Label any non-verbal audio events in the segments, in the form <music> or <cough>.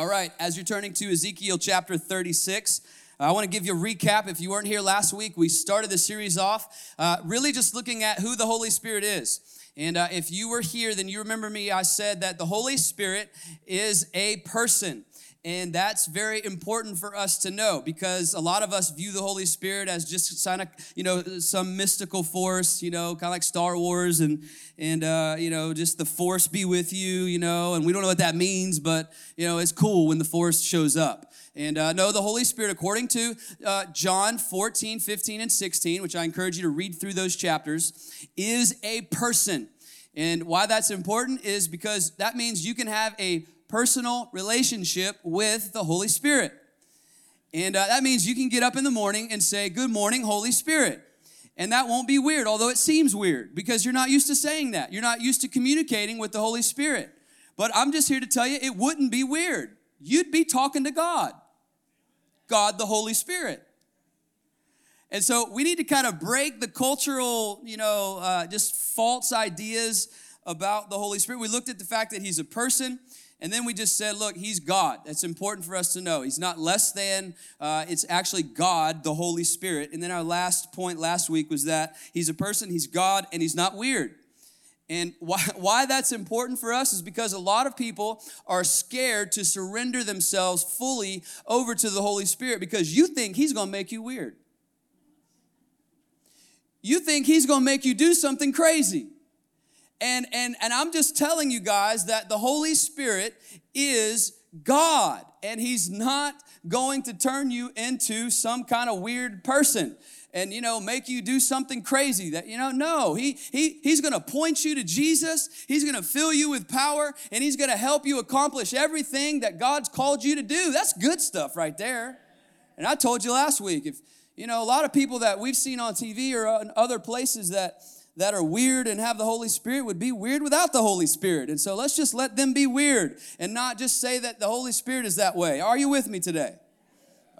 All right, as you're turning to Ezekiel chapter 36, uh, I want to give you a recap. If you weren't here last week, we started the series off uh, really just looking at who the Holy Spirit is. And uh, if you were here, then you remember me. I said that the Holy Spirit is a person. And that's very important for us to know because a lot of us view the Holy Spirit as just kind of, you know, some mystical force, you know, kind of like Star Wars and, and uh, you know, just the force be with you, you know, and we don't know what that means, but, you know, it's cool when the force shows up. And uh, no, the Holy Spirit, according to uh, John 14, 15, and 16, which I encourage you to read through those chapters, is a person. And why that's important is because that means you can have a personal relationship with the Holy Spirit. And uh, that means you can get up in the morning and say, Good morning, Holy Spirit. And that won't be weird, although it seems weird because you're not used to saying that. You're not used to communicating with the Holy Spirit. But I'm just here to tell you it wouldn't be weird. You'd be talking to God, God the Holy Spirit. And so we need to kind of break the cultural, you know, uh, just false ideas about the Holy Spirit. We looked at the fact that He's a person. And then we just said, look, he's God. That's important for us to know. He's not less than, uh, it's actually God, the Holy Spirit. And then our last point last week was that he's a person, he's God, and he's not weird. And why, <laughs> why that's important for us is because a lot of people are scared to surrender themselves fully over to the Holy Spirit because you think he's gonna make you weird. You think he's gonna make you do something crazy. And, and, and I'm just telling you guys that the Holy Spirit is God, and He's not going to turn you into some kind of weird person and you know make you do something crazy that you know no he, he he's going to point you to jesus. He's going to fill you with power and he's going to help you accomplish everything that god's called you to do. That's good stuff right there. And i told you last week if you know a lot of people that we've seen on tv or in other places that that are weird and have the Holy Spirit would be weird without the Holy Spirit. And so let's just let them be weird and not just say that the Holy Spirit is that way. Are you with me today?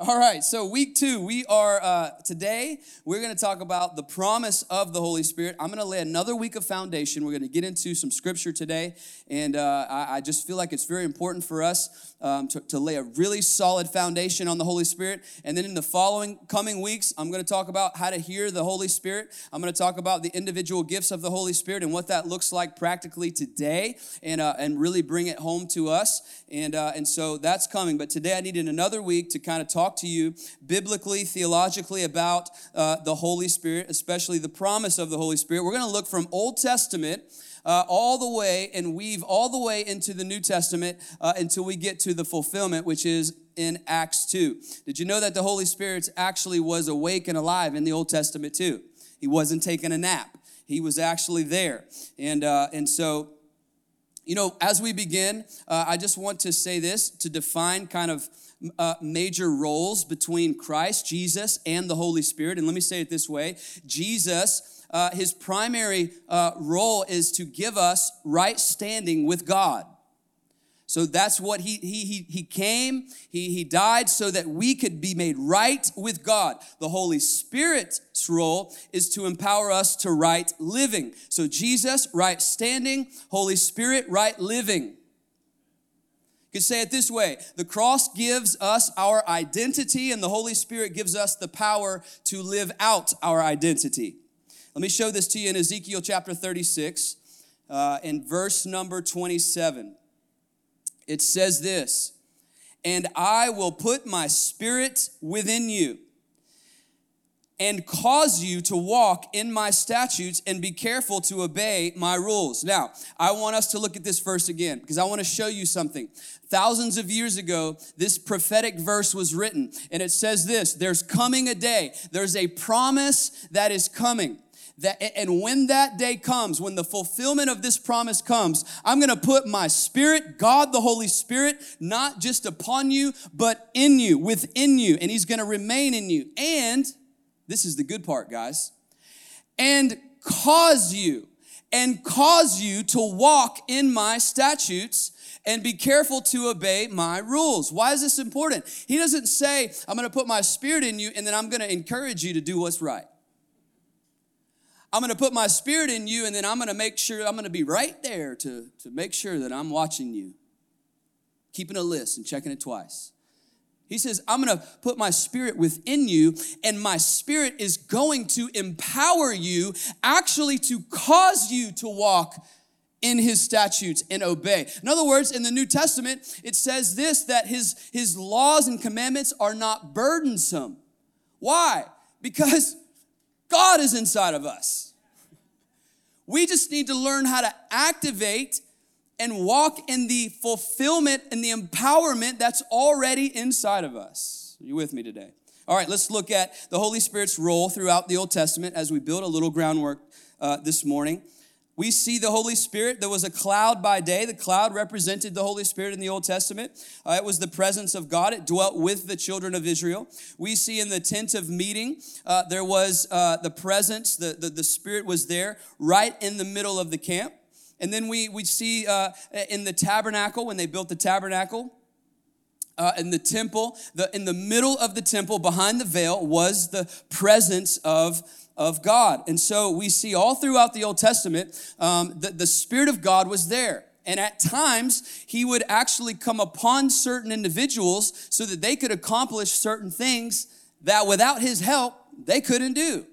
All right, so week two, we are uh, today, we're gonna talk about the promise of the Holy Spirit. I'm gonna lay another week of foundation. We're gonna get into some scripture today, and uh, I, I, just feel like it's very important for us um, to, to, lay a really solid foundation on the Holy Spirit. And then in the following coming weeks, I'm gonna talk about how to hear the Holy Spirit. I'm gonna talk about the individual gifts of the Holy Spirit and what that looks like practically today, and, uh, and really bring it home to us. And, uh, and so that's coming. But today I needed another week to kind of talk talk to you biblically, theologically about uh, the Holy Spirit, especially the promise of the Holy Spirit. We're going to look from Old Testament. Uh, all the way and weave all the way into the New Testament uh, until we get to the fulfillment, which is in Acts 2. Did you know that the Holy Spirit actually was awake and alive in the Old Testament too? He wasn't taking a nap, he was actually there. And, uh, and so, you know, as we begin, uh, I just want to say this to define kind of uh, major roles between Christ, Jesus, and the Holy Spirit. And let me say it this way Jesus, uh, his primary uh, role is to give us right standing with God. So that's what he, he, he, he came, he, he died so that we could be made right with God. The Holy Spirit's role is to empower us to right living. So Jesus, right standing, Holy Spirit, right living You could say it this way the cross gives us our identity, and the Holy Spirit gives us the power to live out our identity. Let me show this to you in Ezekiel chapter 36, uh, in verse number 27. It says this And I will put my spirit within you and cause you to walk in my statutes and be careful to obey my rules. Now, I want us to look at this verse again because I want to show you something. Thousands of years ago, this prophetic verse was written, and it says this There's coming a day, there's a promise that is coming. That, and when that day comes, when the fulfillment of this promise comes, I'm gonna put my spirit, God the Holy Spirit, not just upon you, but in you, within you, and He's gonna remain in you. And this is the good part, guys. And cause you, and cause you to walk in my statutes and be careful to obey my rules. Why is this important? He doesn't say, I'm gonna put my spirit in you and then I'm gonna encourage you to do what's right. I'm gonna put my spirit in you and then I'm gonna make sure I'm gonna be right there to, to make sure that I'm watching you. keeping a list and checking it twice. He says, I'm gonna put my spirit within you, and my spirit is going to empower you, actually, to cause you to walk in his statutes and obey. In other words, in the New Testament, it says this that his, his laws and commandments are not burdensome. Why? Because God is inside of us. We just need to learn how to activate and walk in the fulfillment and the empowerment that's already inside of us. Are you with me today? All right, let's look at the Holy Spirit's role throughout the Old Testament as we build a little groundwork uh, this morning. We see the Holy Spirit. There was a cloud by day. The cloud represented the Holy Spirit in the Old Testament. Uh, it was the presence of God. It dwelt with the children of Israel. We see in the tent of meeting, uh, there was uh, the presence, the, the, the Spirit was there right in the middle of the camp. And then we, we see uh, in the tabernacle, when they built the tabernacle, uh, in the temple, the, in the middle of the temple, behind the veil, was the presence of, of God. And so we see all throughout the Old Testament um, that the Spirit of God was there. And at times, he would actually come upon certain individuals so that they could accomplish certain things that without his help, they couldn't do.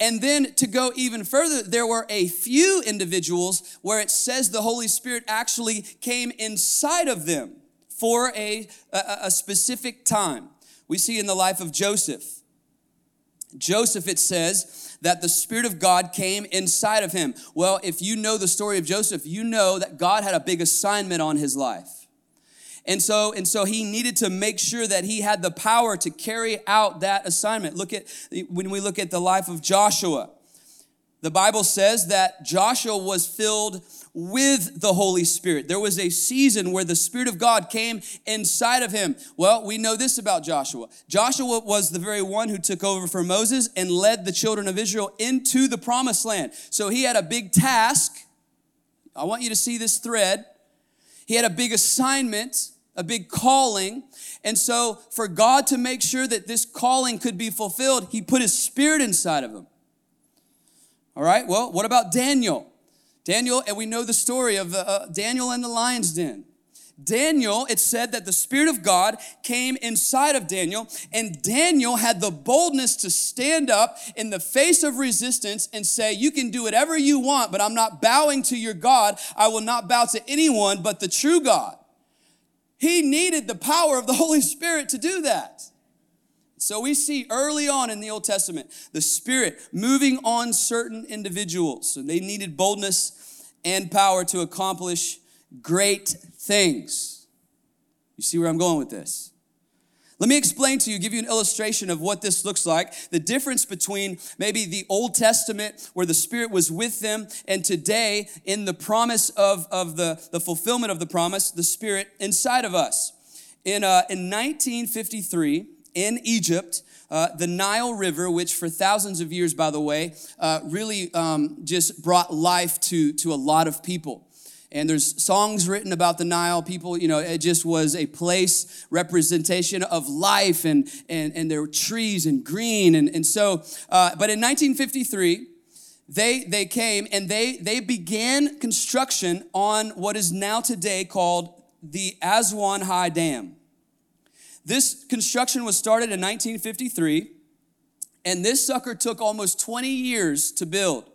And then to go even further, there were a few individuals where it says the Holy Spirit actually came inside of them for a, a, a specific time. We see in the life of Joseph. Joseph, it says that the Spirit of God came inside of him. Well, if you know the story of Joseph, you know that God had a big assignment on his life. And so, and so he needed to make sure that he had the power to carry out that assignment. Look at when we look at the life of Joshua. The Bible says that Joshua was filled with the Holy Spirit. There was a season where the Spirit of God came inside of him. Well, we know this about Joshua. Joshua was the very one who took over for Moses and led the children of Israel into the promised land. So he had a big task. I want you to see this thread. He had a big assignment a big calling. And so, for God to make sure that this calling could be fulfilled, He put His Spirit inside of him. All right, well, what about Daniel? Daniel, and we know the story of uh, Daniel and the lion's den. Daniel, it said that the Spirit of God came inside of Daniel, and Daniel had the boldness to stand up in the face of resistance and say, You can do whatever you want, but I'm not bowing to your God. I will not bow to anyone but the true God. He needed the power of the <laughs> Holy Spirit to do that. So we see early on in the Old Testament the Spirit moving on certain individuals. And they needed boldness and power to accomplish great things. You see where I'm going with this? Let me explain to you, give you an illustration of what this looks like. The difference between maybe the Old Testament, where the Spirit was with them, and today in the promise of, of the, the fulfillment of the promise, the Spirit inside of us. In, uh, in 1953, in Egypt, uh, the Nile River, which for thousands of years, by the way, uh, really um, just brought life to, to a lot of people and there's songs written about the Nile. People, you know, it just was a place representation of life, and and and there were trees and green, and and so. Uh, but in 1953, they they came and they they began construction on what is now today called the Aswan High Dam. This construction was started in 1953, and this sucker took almost 20 years to build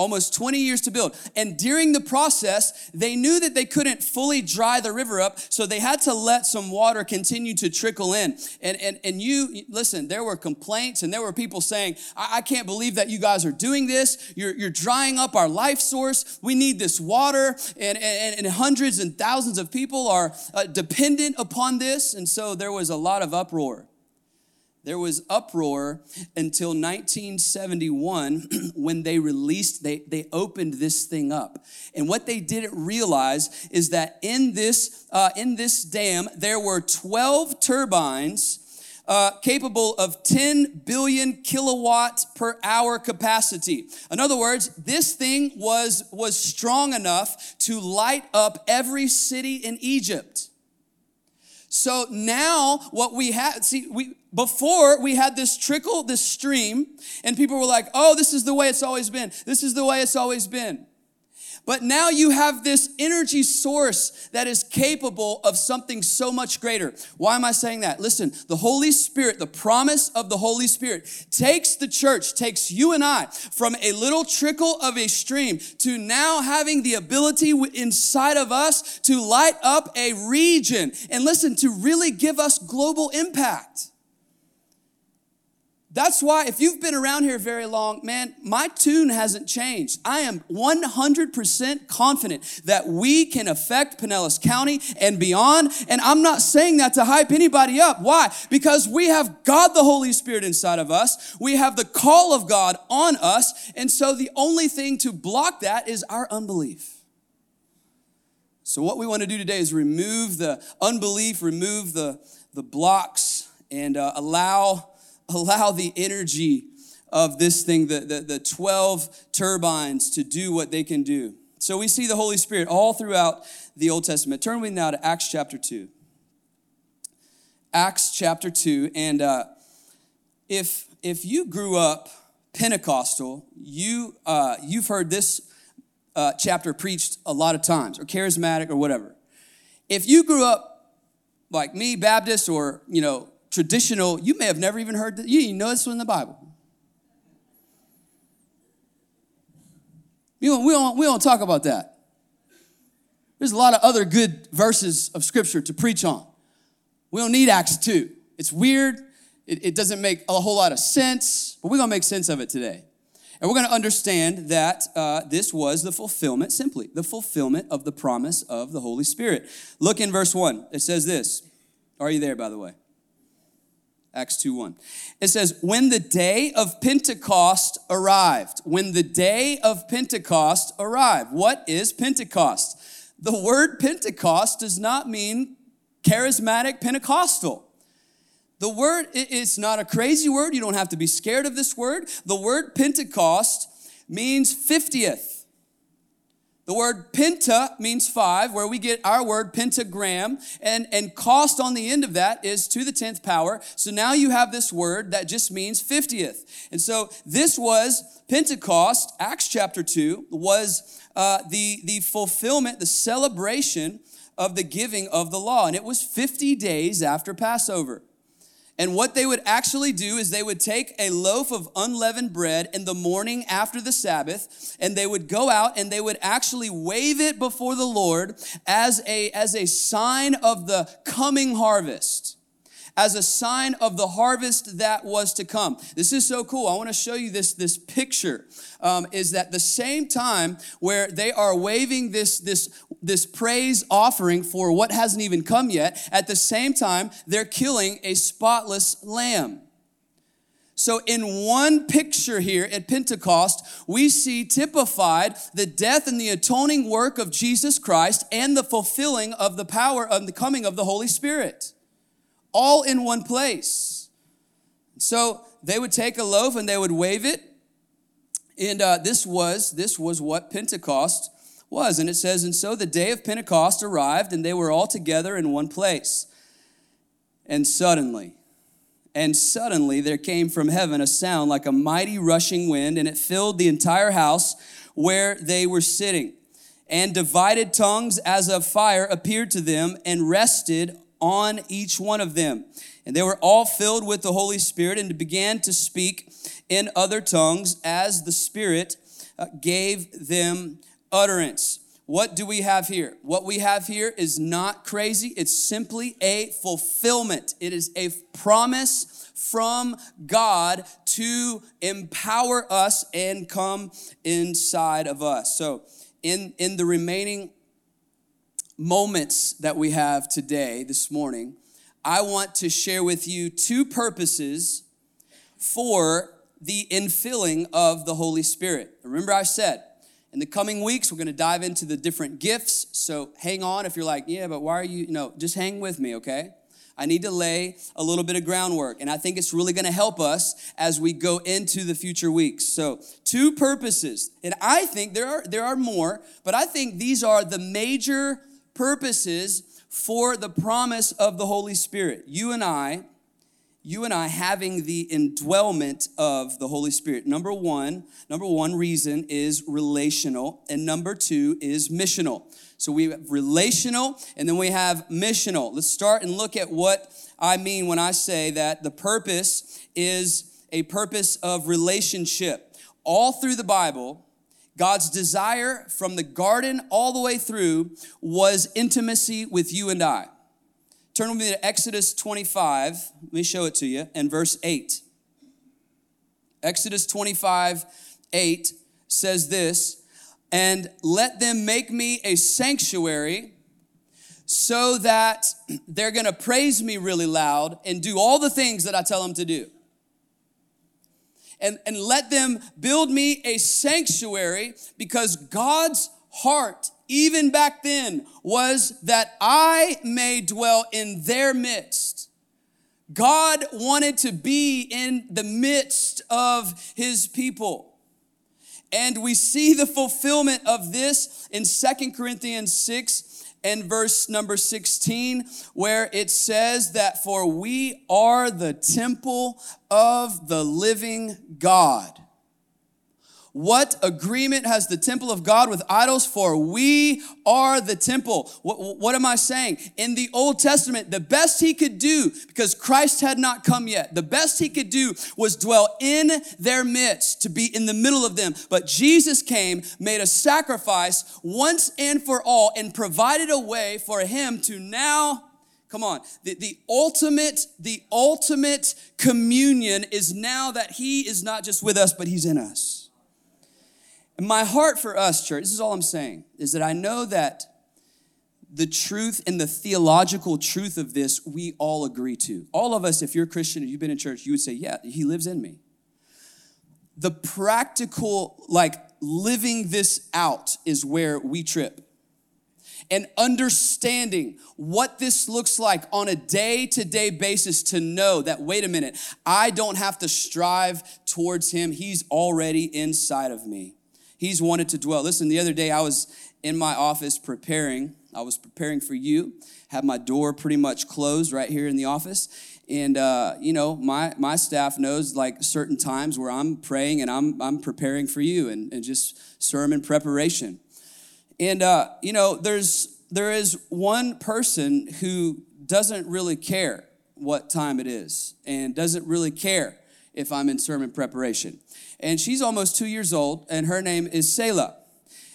almost 20 years to build. And during the process, they knew that they couldn't fully dry the river up, so they had to let some water continue to trickle in. And, and, and you, listen, there were complaints and there were people saying, I, I can't believe that you guys are doing this. You're, you're drying up our life source. We need this water. And, and, and hundreds and thousands of people are uh, dependent upon this. And so there was a lot of uproar. There was uproar until 1971 <clears throat> when they released, they, they opened this thing up. And what they didn't realize is that in this, uh, in this dam, there were 12 turbines uh, capable of 10 billion kilowatt per hour capacity. In other words, this thing was, was strong enough to light up every city in Egypt. So now what we have, see, we, before we had this trickle, this stream, and people were like, oh, this is the way it's always been. This is the way it's always been. But now you have this energy source that is capable of something so much greater. Why am I saying that? Listen, the Holy Spirit, the promise of the Holy Spirit, takes the church, takes you and I from a little trickle of a stream to now having the ability inside of us to light up a region and listen, to really give us global impact. That's why, if you've been around here very long, man, my tune hasn't changed. I am 100% confident that we can affect Pinellas County and beyond. And I'm not saying that to hype anybody up. Why? Because we have God the Holy Spirit inside of us, we have the call of God on us. And so the only thing to block that is our unbelief. So, what we want to do today is remove the unbelief, remove the, the blocks, and uh, allow allow the energy of this thing, the, the, the 12 turbines, to do what they can do. So we see the Holy Spirit all throughout the Old Testament. Turn with me now to Acts chapter 2. Acts chapter 2. And uh, if, if you grew up Pentecostal, you, uh, you've heard this uh, chapter preached a lot of times, or charismatic, or whatever. If you grew up like me, Baptist, or, you know, traditional, you may have never even heard, that, you didn't know this was in the Bible. We don't, we, don't, we don't talk about that. There's a lot of other good verses of scripture to preach on. We don't need Acts 2. It's weird. It, it doesn't make a whole lot of sense, but we're going to make sense of it today. And we're going to understand that uh, this was the fulfillment, simply, the fulfillment of the promise of the Holy Spirit. Look in verse 1. It says this. Are you there, by the way? Acts 2 1. It says, When the day of Pentecost arrived, when the day of Pentecost arrived. What is Pentecost? The word Pentecost does not mean charismatic Pentecostal. The word is not a crazy word. You don't have to be scared of this word. The word Pentecost means 50th. The word penta means five, where we get our word pentagram, and, and cost on the end of that is to the 10th power. So now you have this word that just means 50th. And so this was Pentecost, Acts chapter 2, was uh, the, the fulfillment, the celebration of the giving of the law. And it was 50 days after Passover. And what they would actually do is they would take a loaf of unleavened bread in the morning after the Sabbath, and they would go out and they would actually wave it before the Lord as a, as a sign of the coming harvest as a sign of the harvest that was to come. This is so cool. I want to show you this, this picture. Um, is that the same time where they are waving this, this, this praise offering for what hasn't even come yet, at the same time, they're killing a spotless lamb. So, in one picture here at Pentecost, we see typified the death and the atoning work of Jesus Christ and the fulfilling of the power of the coming of the Holy Spirit all in one place. So they would take a loaf and they would wave it. And uh, this was this was what Pentecost was. And it says, and so the day of Pentecost arrived, and they were all together in one place. And suddenly, and suddenly there came from heaven a sound like a mighty rushing wind, and it filled the entire house where they were sitting. And divided tongues as of fire appeared to them and rested on each one of them. And they were all filled with the Holy Spirit and began to speak in other tongues as the Spirit uh, gave them utterance. What do we have here? What we have here is not crazy. It's simply a fulfillment. It is a promise from God to empower us and come inside of us. So, in, in the remaining moments that we have today, this morning, I want to share with you two purposes for the infilling of the Holy Spirit. Remember, I said in the coming weeks, we're going to dive into the different gifts. So hang on if you're like, yeah, but why are you, no, just hang with me, okay? I need to lay a little bit of groundwork, and I think it's really going to help us as we go into the future weeks. So, two purposes, and I think there are there are more, but I think these are the major purposes for the promise of the Holy Spirit. You and I, you and I having the indwellment of the Holy Spirit. Number one, number one reason is relational, and number two is missional. So we have relational and then we have missional. Let's start and look at what I mean when I say that the purpose is a purpose of relationship. All through the Bible, God's desire from the garden all the way through was intimacy with you and I. Turn with me to Exodus 25. Let me show it to you. And verse 8. Exodus 25, 8 says this And let them make me a sanctuary so that they're gonna praise me really loud and do all the things that I tell them to do. And, and let them build me a sanctuary because God's heart, even back then, was that I may dwell in their midst. God wanted to be in the midst of his people. And we see the fulfillment of this in Second Corinthians 6 and verse number 16, where it says that for we are the temple of the living God. What agreement has the temple of God with idols? For we are the temple. What, what, am I saying? In the Old Testament, the best he could do, because Christ had not come yet, the best he could do was dwell in their midst, to be in the middle of them. But Jesus came, made a sacrifice once and for all, and provided a way for him to now Come on. The, the ultimate, the ultimate communion is now that he is not just with us, but he's in us. And my heart for us, church, this is all I'm saying, is that I know that the truth and the theological truth of this we all agree to. All of us, if you're a Christian and you've been in church, you would say, Yeah, he lives in me. The practical, like living this out, is where we trip. And understanding what this looks like on a day to day basis to know that, wait a minute, I don't have to strive towards him. He's already inside of me. He's wanted to dwell. Listen, the other day I was in my office preparing. I was preparing for you. Had my door pretty much closed right here in the office. And uh, you know, my my staff knows like certain times where I'm praying and I'm I'm preparing for you and, and just sermon preparation. And uh, you know, there's there is one person who doesn't really care what time it is and doesn't really care if I'm in sermon preparation and she's almost two years old, and her name is Selah.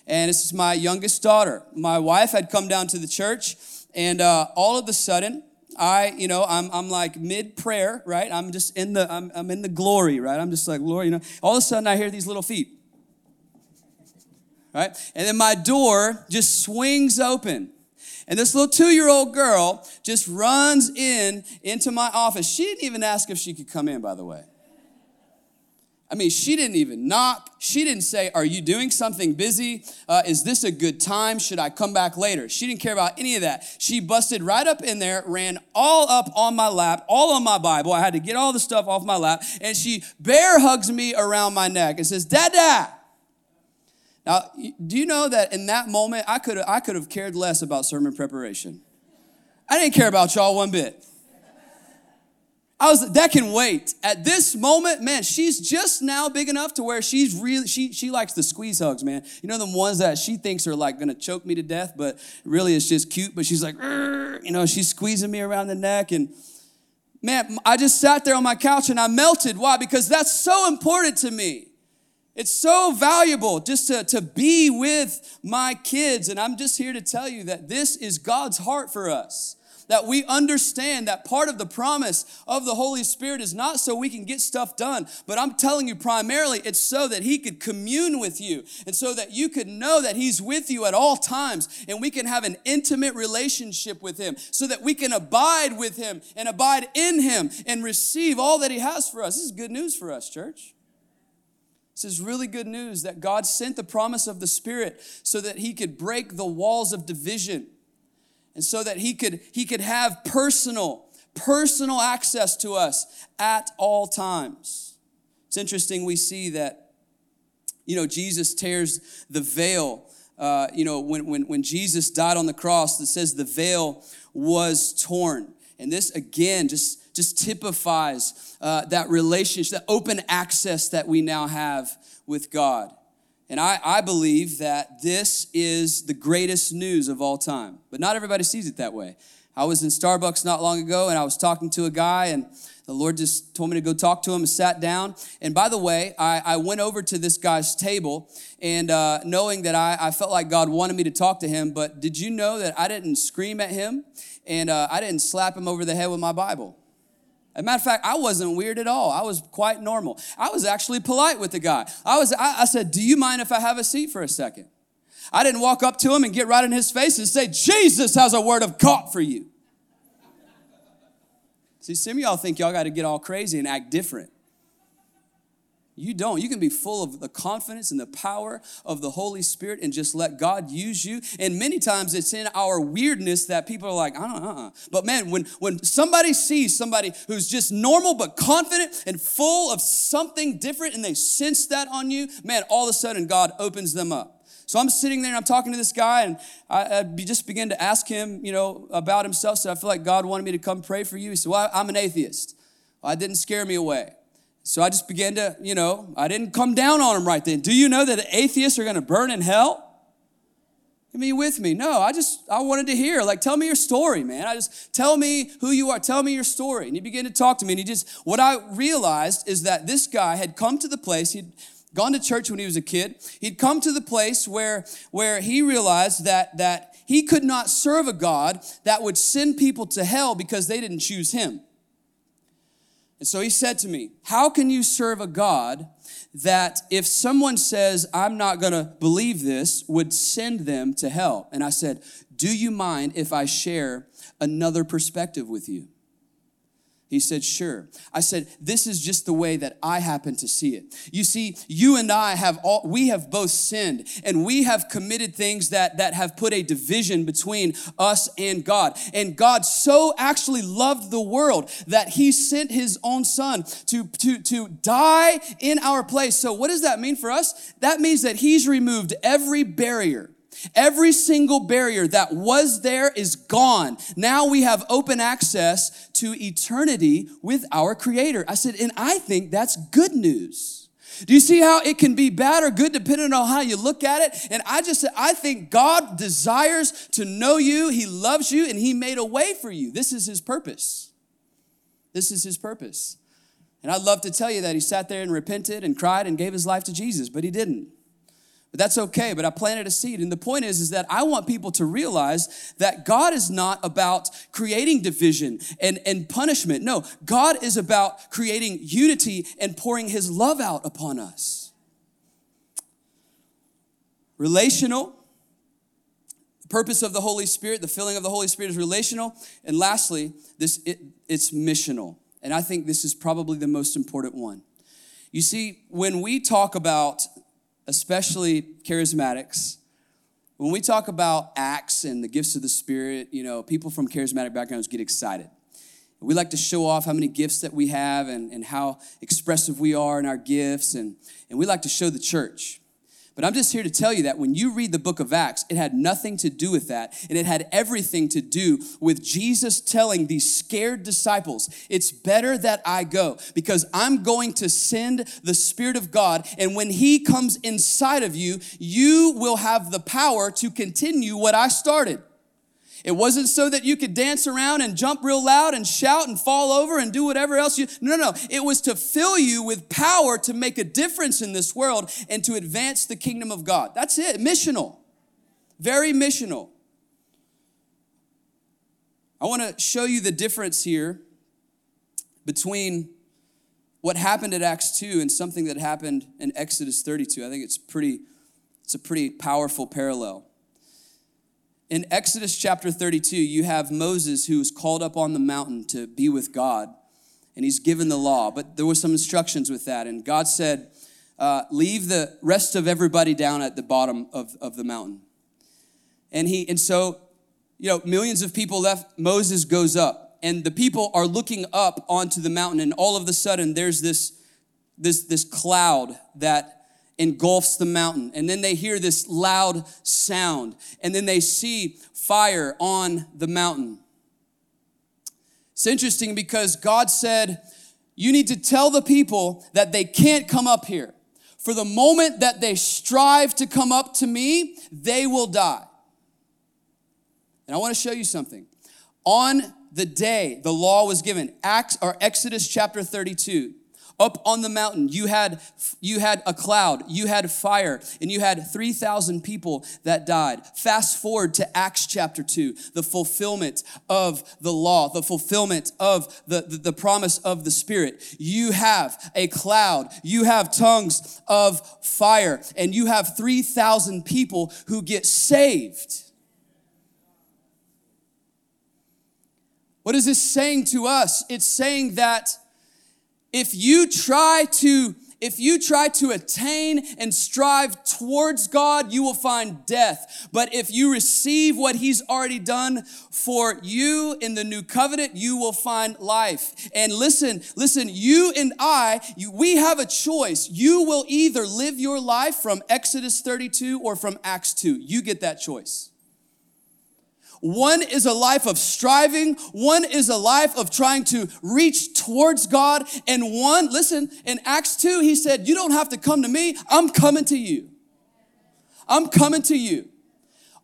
And this is my youngest daughter. My wife had come down to the church, and uh, all of a sudden, I, you know, I'm, I'm like mid prayer, right? I'm just in the, I'm, I'm in the glory, right? I'm just like, Lord, you know. All of a sudden, I hear these little feet, right? And then my door just swings open. And this little two year old girl just runs in into my office. She didn't even ask if she could come in, by the way. I mean, she didn't even knock. She didn't say, Are you doing something busy? Uh, is this a good time? Should I come back later? She didn't care about any of that. She busted right up in there, ran all up on my lap, all on my Bible. I had to get all the stuff off my lap. And she bear hugs me around my neck and says, Dada. Now, do you know that in that moment, I could I could have cared less about sermon preparation. I didn't care about y'all one bit. I was that can wait. At this moment, man, she's just now big enough to where she's really she she likes the squeeze hugs, man. You know the ones that she thinks are like gonna choke me to death, but really it's just cute. But she's like, you know, she's squeezing me around the neck, and man, I just sat there on my couch and I melted. Why? Because that's so important to me. It's so valuable just to, to be with my kids. And I'm just here to tell you that this is God's heart for us that we understand that part of the promise of the Holy Spirit is not so we can get stuff done, but I'm telling you primarily it's so that He could commune with you and so that you could know that He's with you at all times and we can have an intimate relationship with Him so that we can abide with Him and abide in Him and receive all that He has for us. This is good news for us, church. This is really good news that God sent the promise of the Spirit so that He could break the walls of division and so that he could he could have personal personal access to us at all times it's interesting we see that you know jesus tears the veil uh, you know when, when, when jesus died on the cross it says the veil was torn and this again just just typifies uh, that relationship, that open access that we now have with God. And I, I believe that this is the greatest news of all time. But not everybody sees it that way. I was in Starbucks not long ago and I was talking to a guy, and the Lord just told me to go talk to him and sat down. And by the way, I, I went over to this guy's table and uh, knowing that I, I felt like God wanted me to talk to him. But did you know that I didn't scream at him and uh, I didn't slap him over the head with my Bible? As a matter of fact, I wasn't weird at all. I was quite normal. I was actually polite with the guy. I was. I, I, said, "Do you mind if I have a seat for a second? I didn't walk up to him and get right in his face and say, "Jesus has a word of God for you." See, some of y'all think y'all got to get all crazy and act different. You don't. You can be full of the confidence and the power of the Holy Spirit and just let God use you. And many times it's in our weirdness that people are like, I don't know. But man, when, when somebody sees somebody who's just normal but confident and full of something different and they sense that on you, man, all of a sudden God opens them up. So I'm sitting there and I'm talking to this guy, and I, I just began to ask him, you know, about himself. So I feel like God wanted me to come pray for you. He said, Well, I'm an atheist. Well, that didn't scare me away. So I just began to, you know, I didn't come down on him right then. Do you know that atheists are going to burn in hell? Give me with me. No, I just, I wanted to hear, like, tell me your story, man. I just, tell me who you are. Tell me your story. And he began to talk to me. And he just, what I realized is that this guy had come to the place, he'd gone to church when he was a kid. He'd come to the place where, where he realized that, that he could not serve a God that would send people to hell because they didn't choose him. And so he said to me, How can you serve a God that if someone says, I'm not gonna believe this, would send them to hell? And I said, Do you mind if I share another perspective with you? He said, Sure. I said, This is just the way that I happen to see it. You see, you and I have all, we have both sinned and we have committed things that, that have put a division between us and God. And God so actually loved the world that he sent his own son to, to, to die in our place. So, what does that mean for us? That means that he's removed every barrier Every single barrier that was there is gone. Now we have open access to eternity with our Creator. I said, and I think that's good news. Do you see how it can be bad or good depending on how you look at it? And I just said, I think God desires to know you, He loves you, and He made a way for you. This is His purpose. This is His purpose. And I'd love to tell you that He sat there and repented and cried and gave His life to Jesus, but He didn't. But that's okay, but I planted a seed. And the point is, is that I want people to realize that God is not about creating division and, and punishment. No, God is about creating unity and pouring his love out upon us. Relational. Purpose of the Holy Spirit, the filling of the Holy Spirit is relational. And lastly, this it, it's missional. And I think this is probably the most important one. You see, when we talk about especially charismatics, when we talk about acts and the gifts of the Spirit, you know, people from charismatic backgrounds get excited. We like to show off how many gifts that we have and, and how expressive we are in our gifts, and, and we like to show the church. But I'm just here to tell you that when you read the book of Acts, it had nothing to do with that. And it had everything to do with Jesus telling these scared disciples, It's better that I go because I'm going to send the Spirit of God. And when He comes inside of you, you will have the power to continue what I started. It wasn't so that you could dance around and jump real loud and shout and fall over and do whatever else you. No, no, no. It was to fill you with power to make a difference in this world and to advance the kingdom of God. That's it. Missional. Very missional. I want to show you the difference here between what happened at Acts 2 and something that happened in Exodus 32. I think it's pretty it's a pretty powerful parallel. In Exodus chapter 32, you have Moses who was called up on the mountain to be with God, and he's given the law. But there were some instructions with that, and God said, uh, Leave the rest of everybody down at the bottom of, of the mountain. And he, and so, you know, millions of people left. Moses goes up, and the people are looking up onto the mountain, and all of a sudden, there's this, this, this cloud that engulfs the mountain. And then they hear this loud sound. And then they see fire on the mountain. It's interesting because God said, You need to tell the people that they can't come up here. For the moment that they strive to come up to me, they will die. And I want to show you something. On the day the law was given, Acts or Exodus chapter 32, up on the mountain, you had you had a cloud, you had fire, and you had 3,000 people that died. Fast forward to Acts chapter 2, the fulfillment of the law, the fulfillment of the, the, the promise of the Spirit. You have a cloud, you have tongues of fire, and you have 3,000 people who get saved. What is this saying to us? It's saying that if you try to if you try to attain and strive towards God, you will find death. But if you receive what He's already done for you in the new covenant, you will find life. And listen, listen, you and I, you, we have a choice. You will either live your life from Exodus 32 or from Acts 2. You get that choice. One is a life of striving, one is a life of trying to reach towards God, and one, listen, in Acts 2, he said, You don't have to come to me, I'm coming to you. I'm coming to you.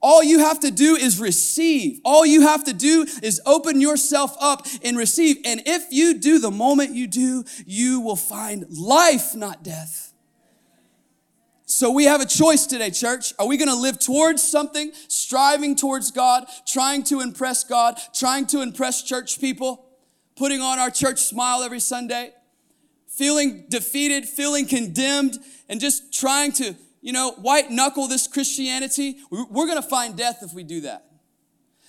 All you have to do is receive. All you have to do is open yourself up and receive. And if you do, the moment you do, you will find life, not death. So we have a choice today, church. Are we going to live towards something, striving towards God, trying to impress God, trying to impress church people, putting on our church smile every Sunday, feeling defeated, feeling condemned, and just trying to, you know, white knuckle this Christianity? We're going to find death if we do that.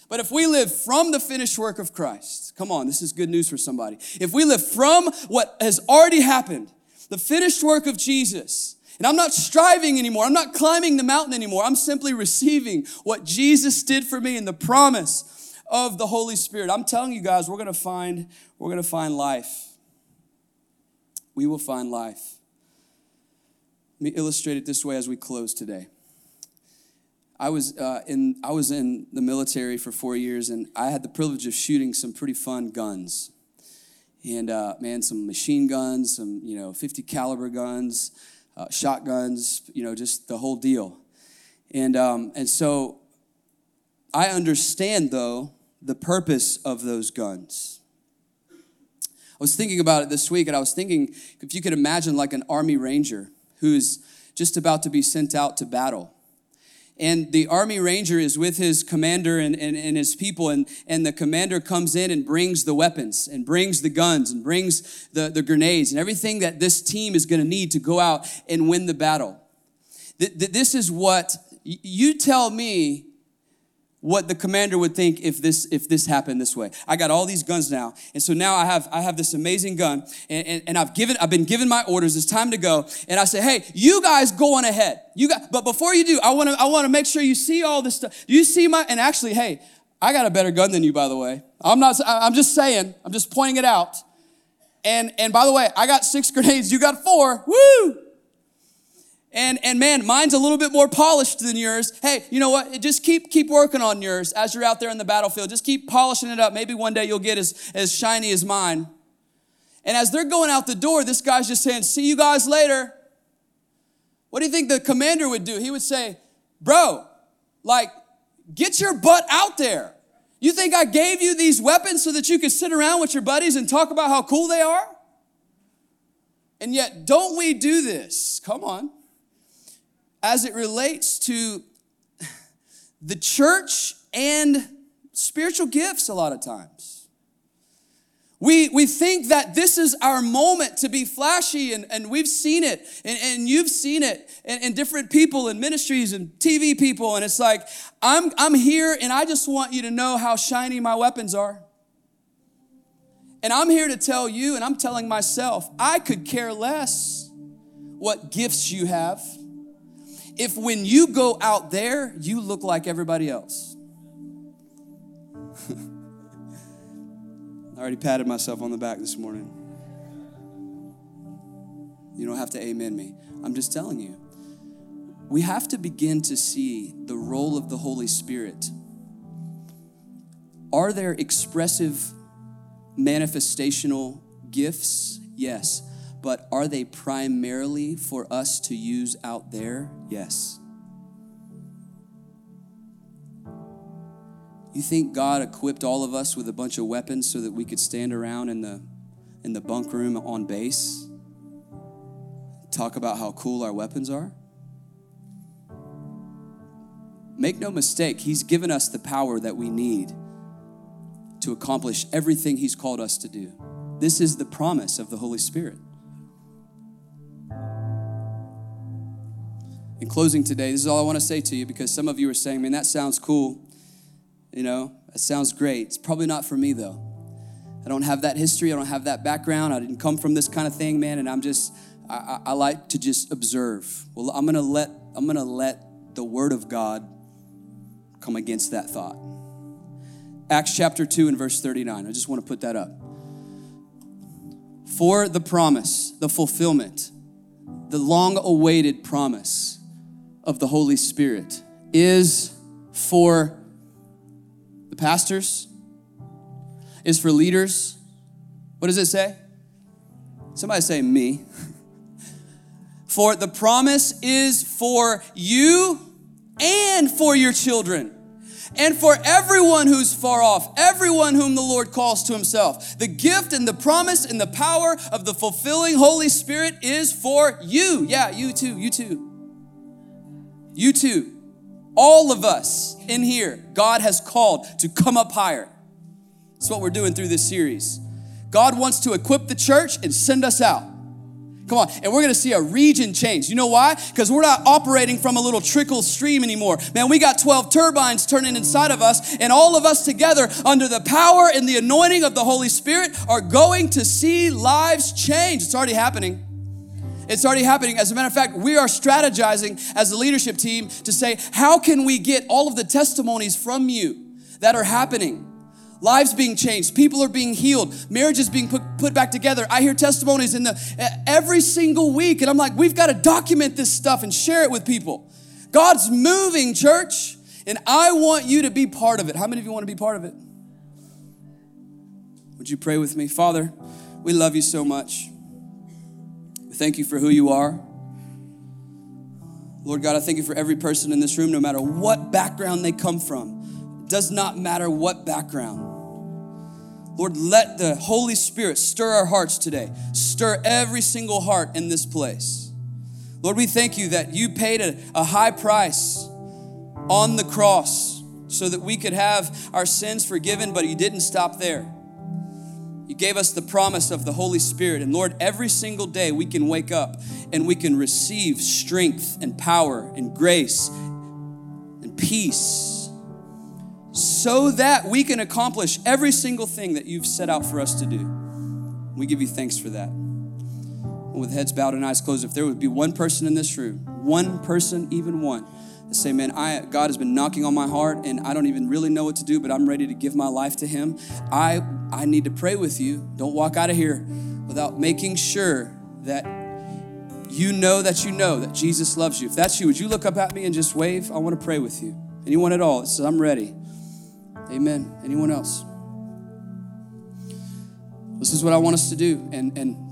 But if we live from the finished work of Christ, come on, this is good news for somebody. If we live from what has already happened, the finished work of Jesus, and I'm not striving anymore. I'm not climbing the mountain anymore. I'm simply receiving what Jesus did for me and the promise of the Holy Spirit. I'm telling you guys, we're going to find we're going to find life. We will find life. Let me illustrate it this way as we close today. I was uh, in I was in the military for four years, and I had the privilege of shooting some pretty fun guns. And uh, man, some machine guns, some you know 50 caliber guns, uh, shotguns, you know, just the whole deal. And, um, and so I understand, though, the purpose of those guns. I was thinking about it this week, and I was thinking if you could imagine like an army ranger who's just about to be sent out to battle and the army ranger is with his commander and, and, and, his people and, and the commander comes in and brings the weapons and brings the guns and brings the, the grenades and everything that this team is going to need to go out and win the battle. This is what you tell me what the commander would think if this if this happened this way. I got all these guns now. And so now i have i have this amazing gun. And, and, and, i've given i've been given my orders. It's time to go. And i say hey you guys go on ahead. You got but before you do i want to i want to make sure you see all this stuff. Do you see my and actually hey i got a better gun than you by the way. I'm not i'm just saying i'm just pointing it out. And and by the way i got six grenades. You got four. Woo and, and man, mine's a little bit more polished than yours. Hey, you know what? Just keep, keep working on yours as you're out there in the battlefield. Just keep polishing it up. Maybe one day you'll get as, as shiny as mine. And as they're going out the door, this guy's just saying, See you guys later. What do you think the commander would do? He would say, Bro, like, get your butt out there. You think I gave you these weapons so that you could sit around with your buddies and talk about how cool they are? And yet, don't we do this? Come on as it relates to the church and spiritual gifts a lot of times. We, we think that this is our moment to be flashy, and, and we've seen it, and, and you've seen it in different people and ministries and TV people, and it's like, I'm, I'm here and I just want you to know how shiny my weapons are. And I'm here to tell you, and I'm telling myself, I could care less what gifts you have if when you go out there, you look like everybody else. <laughs> I already patted myself on the back this morning. You don't have to amen me. I'm just telling you. We have to begin to see the role of the Holy Spirit. Are there expressive manifestational gifts? Yes. But are they primarily for us to use out there? Yes. You think God equipped all of us with a bunch of weapons so that we could stand around in the in the bunk room on base? Talk about how cool our weapons are? Make no mistake, He's given us the power that we need to accomplish everything He's called us to do. This is the promise of the Holy Spirit. In closing today, this is all I want to say to you because some of you are saying, man, that sounds cool. You know, that sounds great. It's probably not for me though. I don't have that history. I don't have that background. I didn't come from this kind of thing, man. And I'm just, I, I, I like to just observe. Well, I'm gonna let, I'm gonna let the Word of God come against that thought. Acts chapter 2 and verse 39. I just want to put that up. For the promise, the fulfillment, the long awaited promise of the Holy Spirit is for the pastors, is for leaders. What does it say? Somebody say me. <laughs> for the promise is for you and for your children and for everyone who's far off, everyone whom the Lord calls to himself. The gift and the promise and the power of the fulfilling Holy Spirit is for you. Yeah, you too, you too. You too. All of us in here, God has called to come up higher. That's what we're doing through this series. God wants to equip the church and send us out. Come on. And we're to see a region change. You know why? Because we're not operating from a little trickle stream anymore. Man, we got 12 turbines turning inside of us, and all of us together, under the power and the anointing of the Holy Spirit, are going to see lives change. It's already happening. It's already happening. As a matter of fact, we are strategizing as a leadership team to say, how can we get all of the testimonies from you that are happening? lives being changed people are being healed marriages being put, put back together. I hear testimonies in the every single week and i'm like we've got to document this stuff and share it with people. God's moving church and i want you to be part of it. How many of you want to be part of it? Would you pray with me? Father we love you so much thank you for who you are lord god i thank you for every person in this room no matter what background they come from it does not matter what background Lord, let the Holy Spirit stir our hearts today. Stir every single heart in this place. Lord, we thank you that you paid a, a high price on the cross so that we could have our sins forgiven, but you didn't stop there. You gave us the promise of the Holy Spirit. And Lord, every single day we can wake up and we can receive strength and power and grace and peace so that we can accomplish every single thing that you've set out for us to do. We give you thanks for that. With heads bowed and eyes closed, if there would be one person in this room, one person, even one, say, man, I, God has been knocking on my heart and I don't even really know what to do, but I'm ready to give my life to Him. I, I need to pray with you. Don't walk out of here without making sure that you know that you know that Jesus loves you. If that's you, would you look up at me and just wave? I want to pray with you. Anyone at all that says, I'm ready. Amen. Anyone else? This is what I want us to do. And, and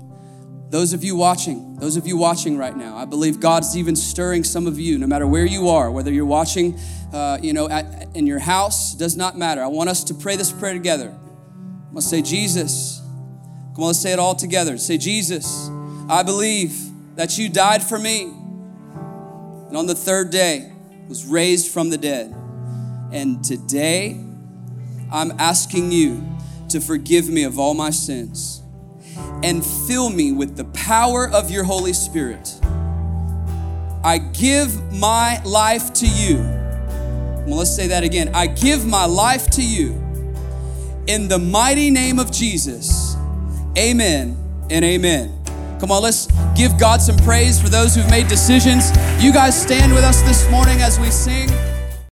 those of you watching, those of you watching right now, I believe God's even stirring some of you, no matter where you are, whether you're watching, uh, you know, at, in your house, does not matter. I want us to pray this prayer together. I'm gonna say, Jesus. Come on, let's say it all together. Say, Jesus, I believe that you died for me, and on the third day was raised from the dead. And today, I'm asking you to forgive me of all my sins and fill me with the power of your Holy Spirit. I give my life to you. Well, let's say that again. I give my life to you in the mighty name of Jesus. Amen and amen. Come on, let's give God some praise for those who've made decisions. You guys stand with us this morning as we sing.